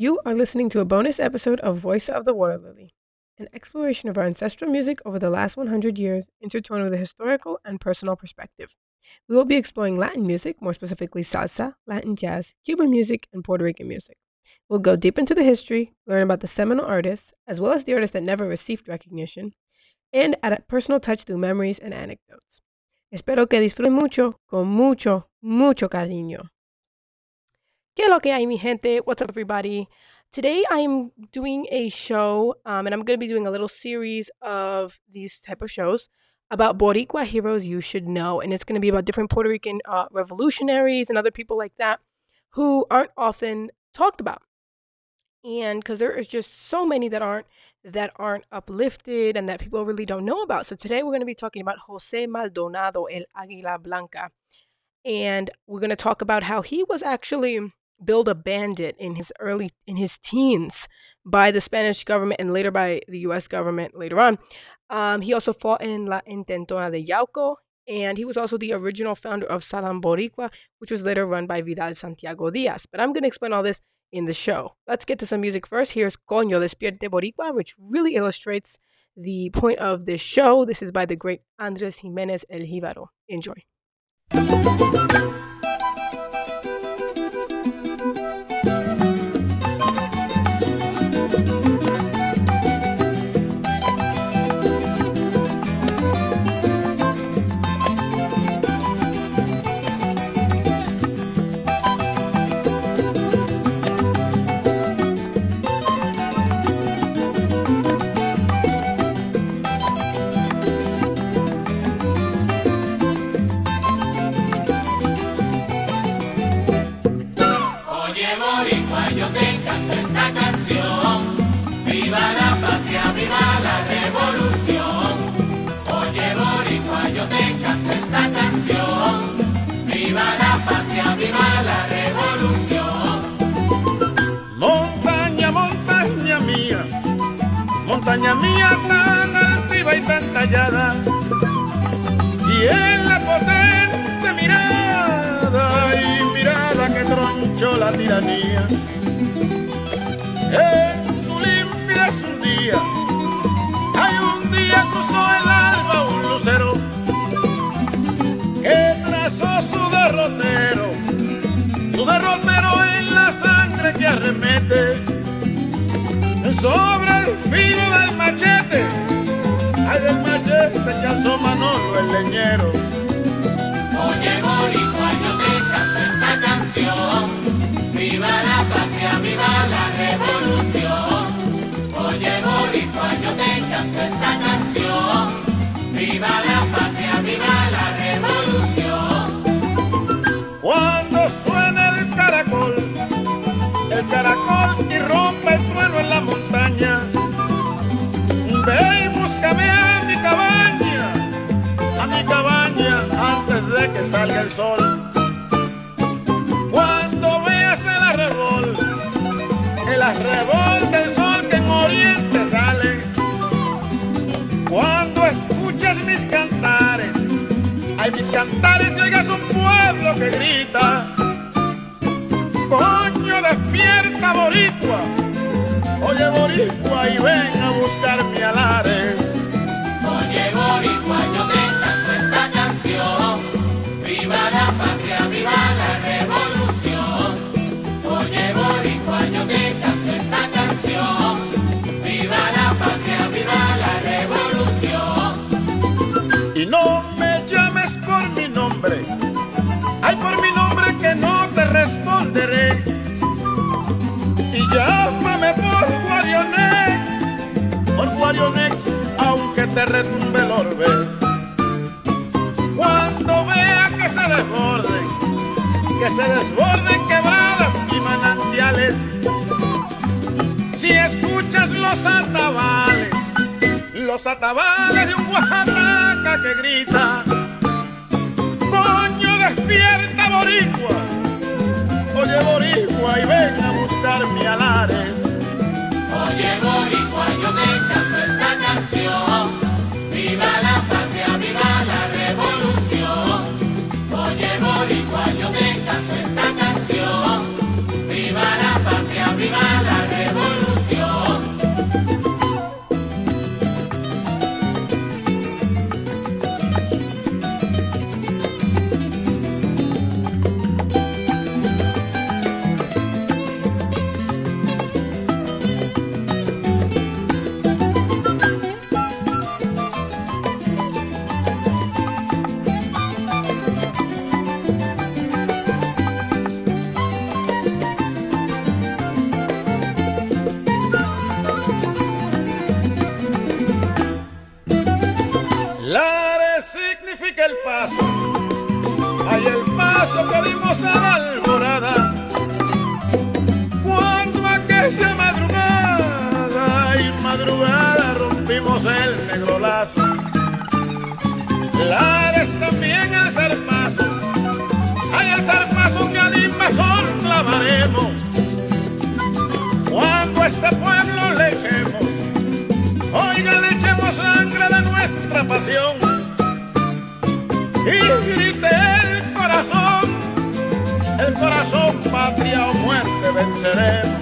You are listening to a bonus episode of Voice of the Water Lily, an exploration of our ancestral music over the last 100 years, intertwined with a historical and personal perspective. We will be exploring Latin music, more specifically salsa, Latin jazz, Cuban music, and Puerto Rican music. We'll go deep into the history, learn about the seminal artists, as well as the artists that never received recognition, and add a personal touch through memories and anecdotes. Espero que disfruten mucho, con mucho, mucho cariño. ¿Qué lo que hay, mi gente? What's up, everybody? Today I'm doing a show, um, and I'm going to be doing a little series of these type of shows about Boricua heroes you should know, and it's going to be about different Puerto Rican uh, revolutionaries and other people like that who aren't often talked about. And because there is just so many that aren't that aren't uplifted and that people really don't know about. So today we're going to be talking about Jose Maldonado el Águila Blanca. And we're going to talk about how he was actually billed a bandit in his early in his teens by the Spanish government and later by the US government later on. Um, he also fought in La Intentona de Yauco and he was also the original founder of Salon Boricua, which was later run by Vidal Santiago Diaz. But I'm going to explain all this in the show. Let's get to some music first. Here's Coño Despierte Boricua, which really illustrates the point of this show. This is by the great Andres Jimenez El Jíbaro. Enjoy. Montaña mía tan altiva y tan tallada, y en la potente mirada y mirada que tronchó la tiranía, en tu limpidez un día, hay un día cruzó el alba un lucero, que trazó su derrotero su derrotero en la sangre que arremete sobre el filo del machete, ay del machete que asoma Manolo el leñero. Oye Boricua, yo te canto esta canción. Viva la patria, viva la revolución. Oye Boricua, yo te canto esta canción. Viva la patria, viva la revolución. Cuando suena el caracol, el caracol y rompe el trueno en la a mi cabaña, a mi cabaña antes de que salga el sol. Cuando veas el arrebol, el arrebol del sol que en oriente sale, cuando escuches mis cantares, hay mis cantares y oigas un pueblo que grita. Coño, despierta, Boricua. Oye, Boricua, y ven a buscar mi alares. Boricua, yo canto esta canción. Viva la patria, viva la revolución. Oye Boricua, yo canto esta canción. Viva la patria, viva la revolución. Y no me llames por mi nombre. Ay, por mi nombre que no te responderé. Y llámame por Guarionex. Por Guarionex, te retumbe el orbe. Cuando vea que se desborden, que se desborden quebradas y manantiales. Si escuchas los atabales, los atabales de un Oaxaca que grita, coño despierta boricua, oye boricua y ven a buscar mi alares. Oye Boricua, yo te canto esta canción. Viva la patria, viva la revolución. Oye Boricua, yo te canto esta canción. Viva la patria, aviva la revolución. Lare significa el paso. Hay el paso que dimos a la alborada. Cuando aquella madrugada y madrugada rompimos el negro lazo. Lares también el zarpazo. Hay el zarpazo que al invasor clavaremos. Cuando a este pueblo le echemos Oiga, nuestra pasión y grite el corazón, el corazón, patria o muerte venceremos.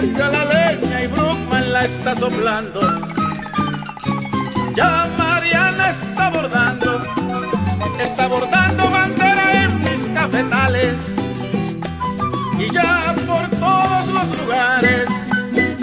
Oiga la leña y Brookman la está soplando. Ya Mariana está bordando, está bordando bandera en mis cafetales. Y ya por todos los lugares,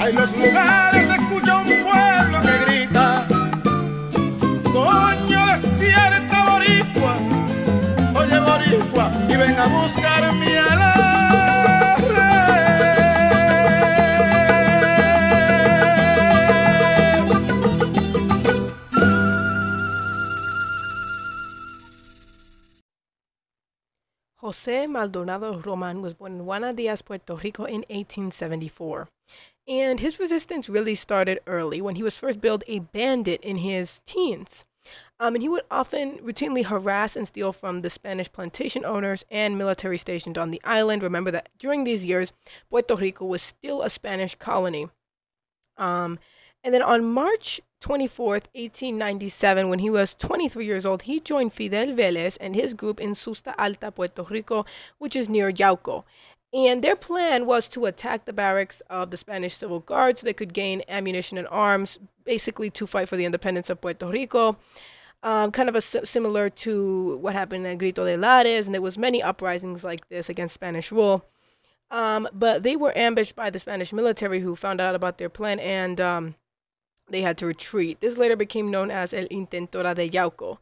hay los lugares, se escucha un pueblo que grita. Coño, despierta boricua, oye boricua, y ven a buscar mi alarre. Jose Maldonado Roman was born in Juana Diaz, Puerto Rico in 1874. And his resistance really started early when he was first billed a bandit in his teens. Um, and he would often routinely harass and steal from the Spanish plantation owners and military stationed on the island. Remember that during these years, Puerto Rico was still a Spanish colony. Um, and then on March 24th, 1897, when he was 23 years old, he joined Fidel Vélez and his group in Susúa Alta, Puerto Rico, which is near Yauco. And their plan was to attack the barracks of the Spanish Civil Guard so they could gain ammunition and arms, basically to fight for the independence of Puerto Rico. Um, kind of a similar to what happened at Grito de Lares, and there was many uprisings like this against Spanish rule. Um, but they were ambushed by the Spanish military, who found out about their plan and um, they had to retreat. This later became known as El Intentona de Yauco.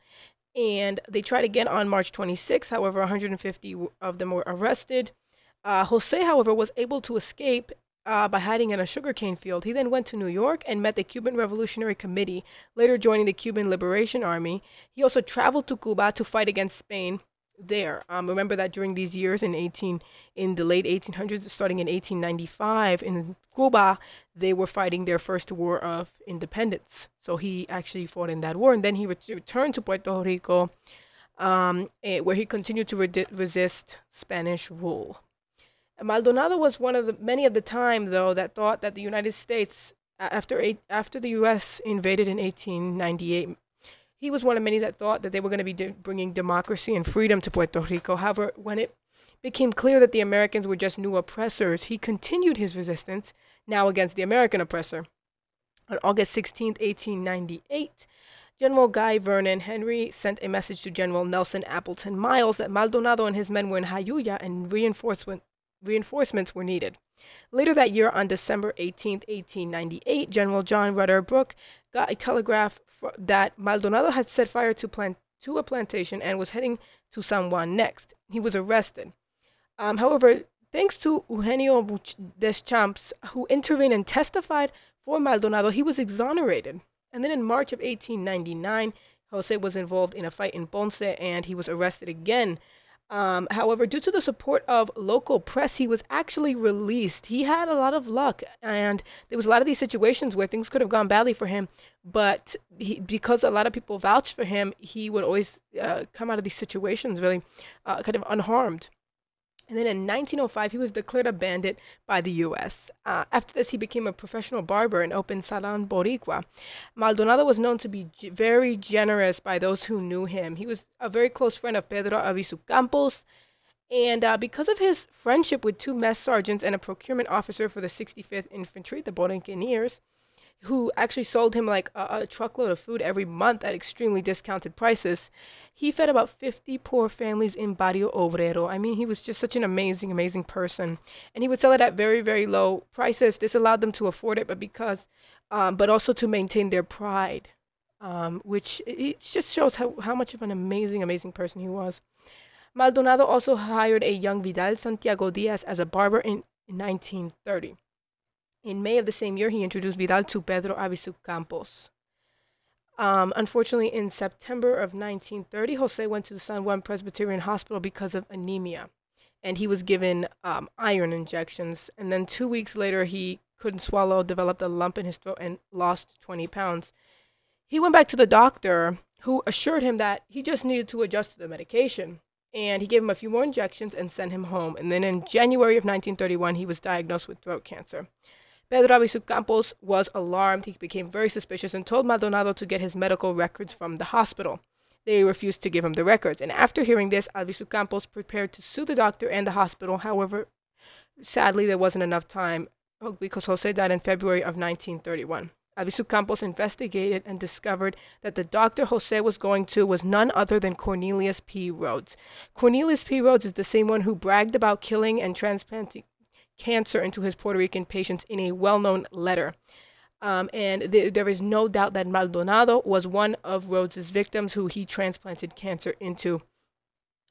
And they tried again on March 26. However, 150 of them were arrested. Uh, Jose, however, was able to escape uh, by hiding in a sugarcane field. He then went to New York and met the Cuban Revolutionary Committee, later joining the Cuban Liberation Army. He also traveled to Cuba to fight against Spain there. Um, remember that during these years in 18 in the late 1800s, starting in 1895 in Cuba, they were fighting their first war of independence. So he actually fought in that war, and then he ret- returned to Puerto Rico, um, eh, where he continued to re- resist Spanish rule. Maldonado was one of the many of the time, though, that thought that the United States, after eight, after the U.S. invaded in 1898, he was one of many that thought that they were going to be de- bringing democracy and freedom to Puerto Rico. However, when it became clear that the Americans were just new oppressors, he continued his resistance, now against the American oppressor. On August 16, 1898, General Guy Vernon Henry sent a message to General Nelson Appleton Miles that Maldonado and his men were in Jayuya and reinforcement reinforcements were needed. Later that year, on December 18, 1898, General John Rutter Brooke got a telegraph that Maldonado had set fire to, plant- to a plantation and was heading to San Juan next. He was arrested. Um, however, thanks to Eugenio Deschamps, who intervened and testified for Maldonado, he was exonerated. And then in March of 1899, Jose was involved in a fight in Ponce and he was arrested again. Um, however, due to the support of local press, he was actually released. He had a lot of luck, and there was a lot of these situations where things could have gone badly for him, but he, because a lot of people vouched for him, he would always uh, come out of these situations really uh, kind of unharmed. And then in 1905, he was declared a bandit by the U.S. Uh, after this, he became a professional barber and opened Salon Boricua. Maldonado was known to be g- very generous by those who knew him. He was a very close friend of Pedro Albizu Campos. And uh, because of his friendship with two mess sergeants and a procurement officer for the 65th Infantry, the Borinqueneers, who actually sold him like a, a, truckload of food every month at extremely discounted prices. He fed about 50 poor families in Barrio Obrero. I mean, he was just such an amazing, amazing person. And he would sell it at very, very low prices. This allowed them to afford it, but because, um, but also to maintain their pride, um, which it just shows how, how much of an amazing, amazing person he was. Maldonado also hired a young Vidal Santiago Diaz as a barber in, in 1930. In May of the same year, he introduced Vidal to Pedro Albizu Campos. Um, unfortunately, in September of 1930, Jose went to the San Juan Presbyterian Hospital because of anemia, and he was given um, iron injections. And then two weeks later, he couldn't swallow, developed a lump in his throat, and lost 20 pounds. He went back to the doctor, who assured him that he just needed to adjust to the medication. And he gave him a few more injections and sent him home. And then in January of 1931, he was diagnosed with throat cancer. Pedro Albizu Campos was alarmed. He became very suspicious and told Maldonado to get his medical records from the hospital. They refused to give him the records. And after hearing this, Albizu Campos prepared to sue the doctor and the hospital. However, sadly, there wasn't enough time oh, because Jose died in February of 1931. Albizu Campos investigated and discovered that the doctor Jose was going to was none other than Cornelius P. Rhoads. Cornelius P. Rhoads is the same one who bragged about killing and transplanting cancer into his Puerto Rican patients in a well known letter. Um, and th- there is no doubt that Maldonado was one of Rhoads's victims who he transplanted cancer into.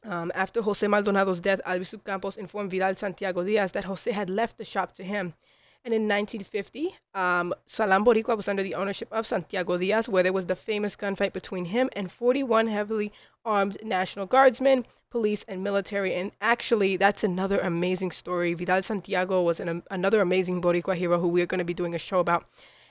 Um, after Jose Maldonado's death, Albizu Campos informed Vidal Santiago Diaz that Jose had left the shop to him. And in 1950, um, Salon Boricua was under the ownership of Santiago Diaz, where there was the famous gunfight between him and 41 heavily armed National Guardsmen police and military. And actually, that's another amazing story. Vidal Santiago was an, um, another amazing Boricua hero who we're going to be doing a show about.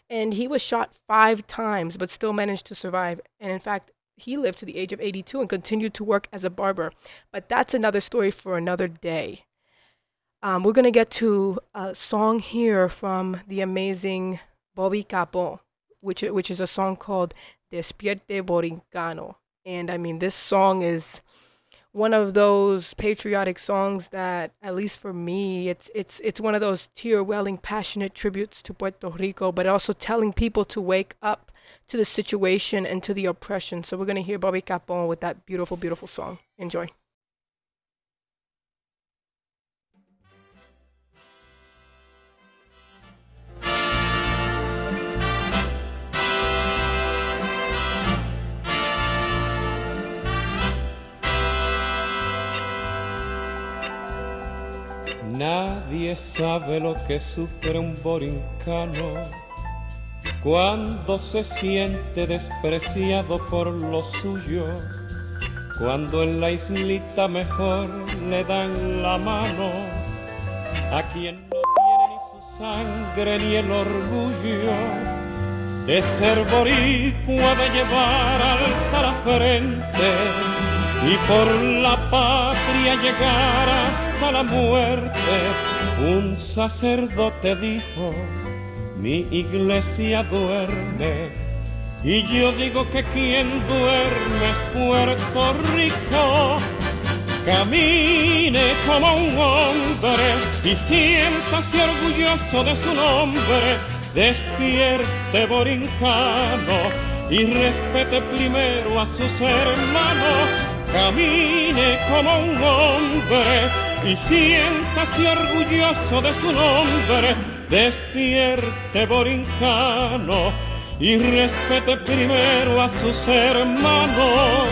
And he was shot five times, but still managed to survive. And in fact, he lived to the age of 82 and continued to work as a barber. But that's another story for another day. Um, we're going to get to a song here from the amazing Bobby Capó, which, which is a song called Despierte Borincano. And I mean, this song is one of those patriotic songs that at least for me it's it's it's one of those tear welling passionate tributes to Puerto Rico but also telling people to wake up to the situation and to the oppression. So we're going to hear Bobby Capó with that beautiful beautiful song. Enjoy Nadie sabe lo que sufre un borincano. Cuando se siente despreciado por los suyos, cuando en la islita mejor le dan la mano a quien no tiene ni su sangre ni el orgullo de ser boricua, de llevar alta la frente y por la patria llegar hasta la muerte. Un sacerdote dijo, mi iglesia duerme. Y yo digo que quien duerme es Puerto Rico. Camine como un hombre y siéntase orgulloso de su nombre. Despierte borincano y respete primero a sus hermanos camine como un hombre y siéntase orgulloso de su nombre, despierte borincano y respete primero a sus hermanos.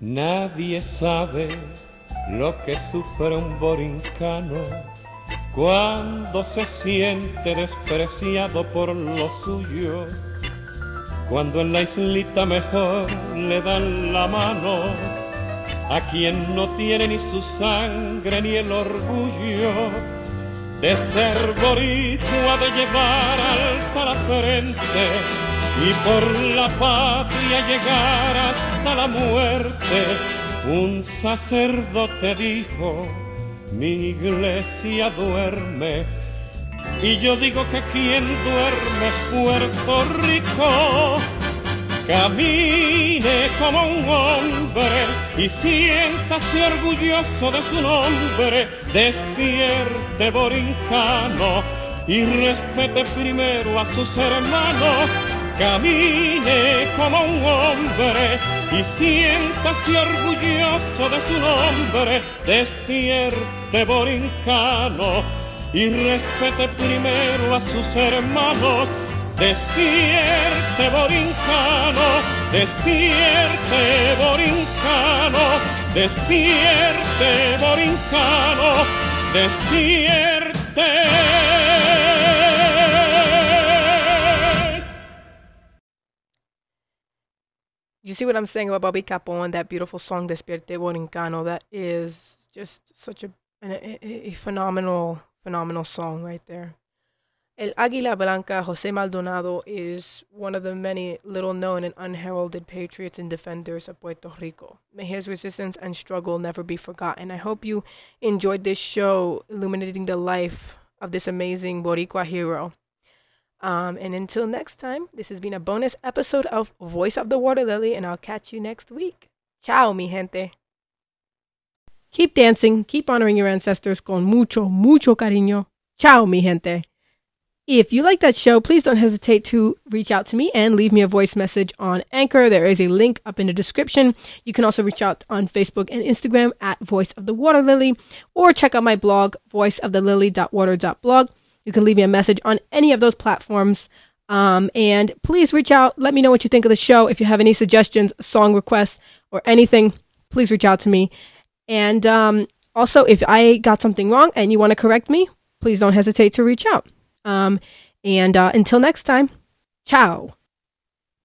Nadie sabe lo que sufre un borincano cuando se siente despreciado por los suyos, cuando en la islita mejor le dan la mano a quien no tiene ni su sangre ni el orgullo de ser boricua, de llevar alta la frente y por la patria llegar hasta la muerte. Un sacerdote dijo, mi iglesia duerme. Y yo digo que quien duerme es Puerto Rico. Camine como un hombre y siéntase orgulloso de su nombre. Despierte borincano y respete primero a sus hermanos. Camine como un hombre y siéntase orgulloso de su nombre, despierte borincano y respete primero a sus hermanos, despierte borincano, despierte borincano, despierte borincano, despierte. You see what I'm saying about Bobby Capó, that beautiful song Despierte Borincano? That is just such a, a, a phenomenal, phenomenal song right there. El Águila Blanca, Jose Maldonado, is one of the many little known and unheralded patriots and defenders of Puerto Rico. May his resistance and struggle never be forgotten. I hope you enjoyed this show illuminating the life of this amazing Boricua hero. Um, and until next time, this has been a bonus episode of Voice of the Water Lily, and I'll catch you next week. Ciao, mi gente. Keep dancing, keep honoring your ancestors con mucho, mucho cariño. Ciao, mi gente. If you like that show, please don't hesitate to reach out to me and leave me a voice message on Anchor. There is a link up in the description. You can also reach out on Facebook and Instagram at Voice of the Water Lily or check out my blog, voiceofthelily.water.blog. You can leave me a message on any of those platforms. Um, and please reach out. Let me know what you think of the show. If you have any suggestions, song requests, or anything, please reach out to me. And um, also, if I got something wrong and you want to correct me, please don't hesitate to reach out. Um, and uh, until next time, ciao.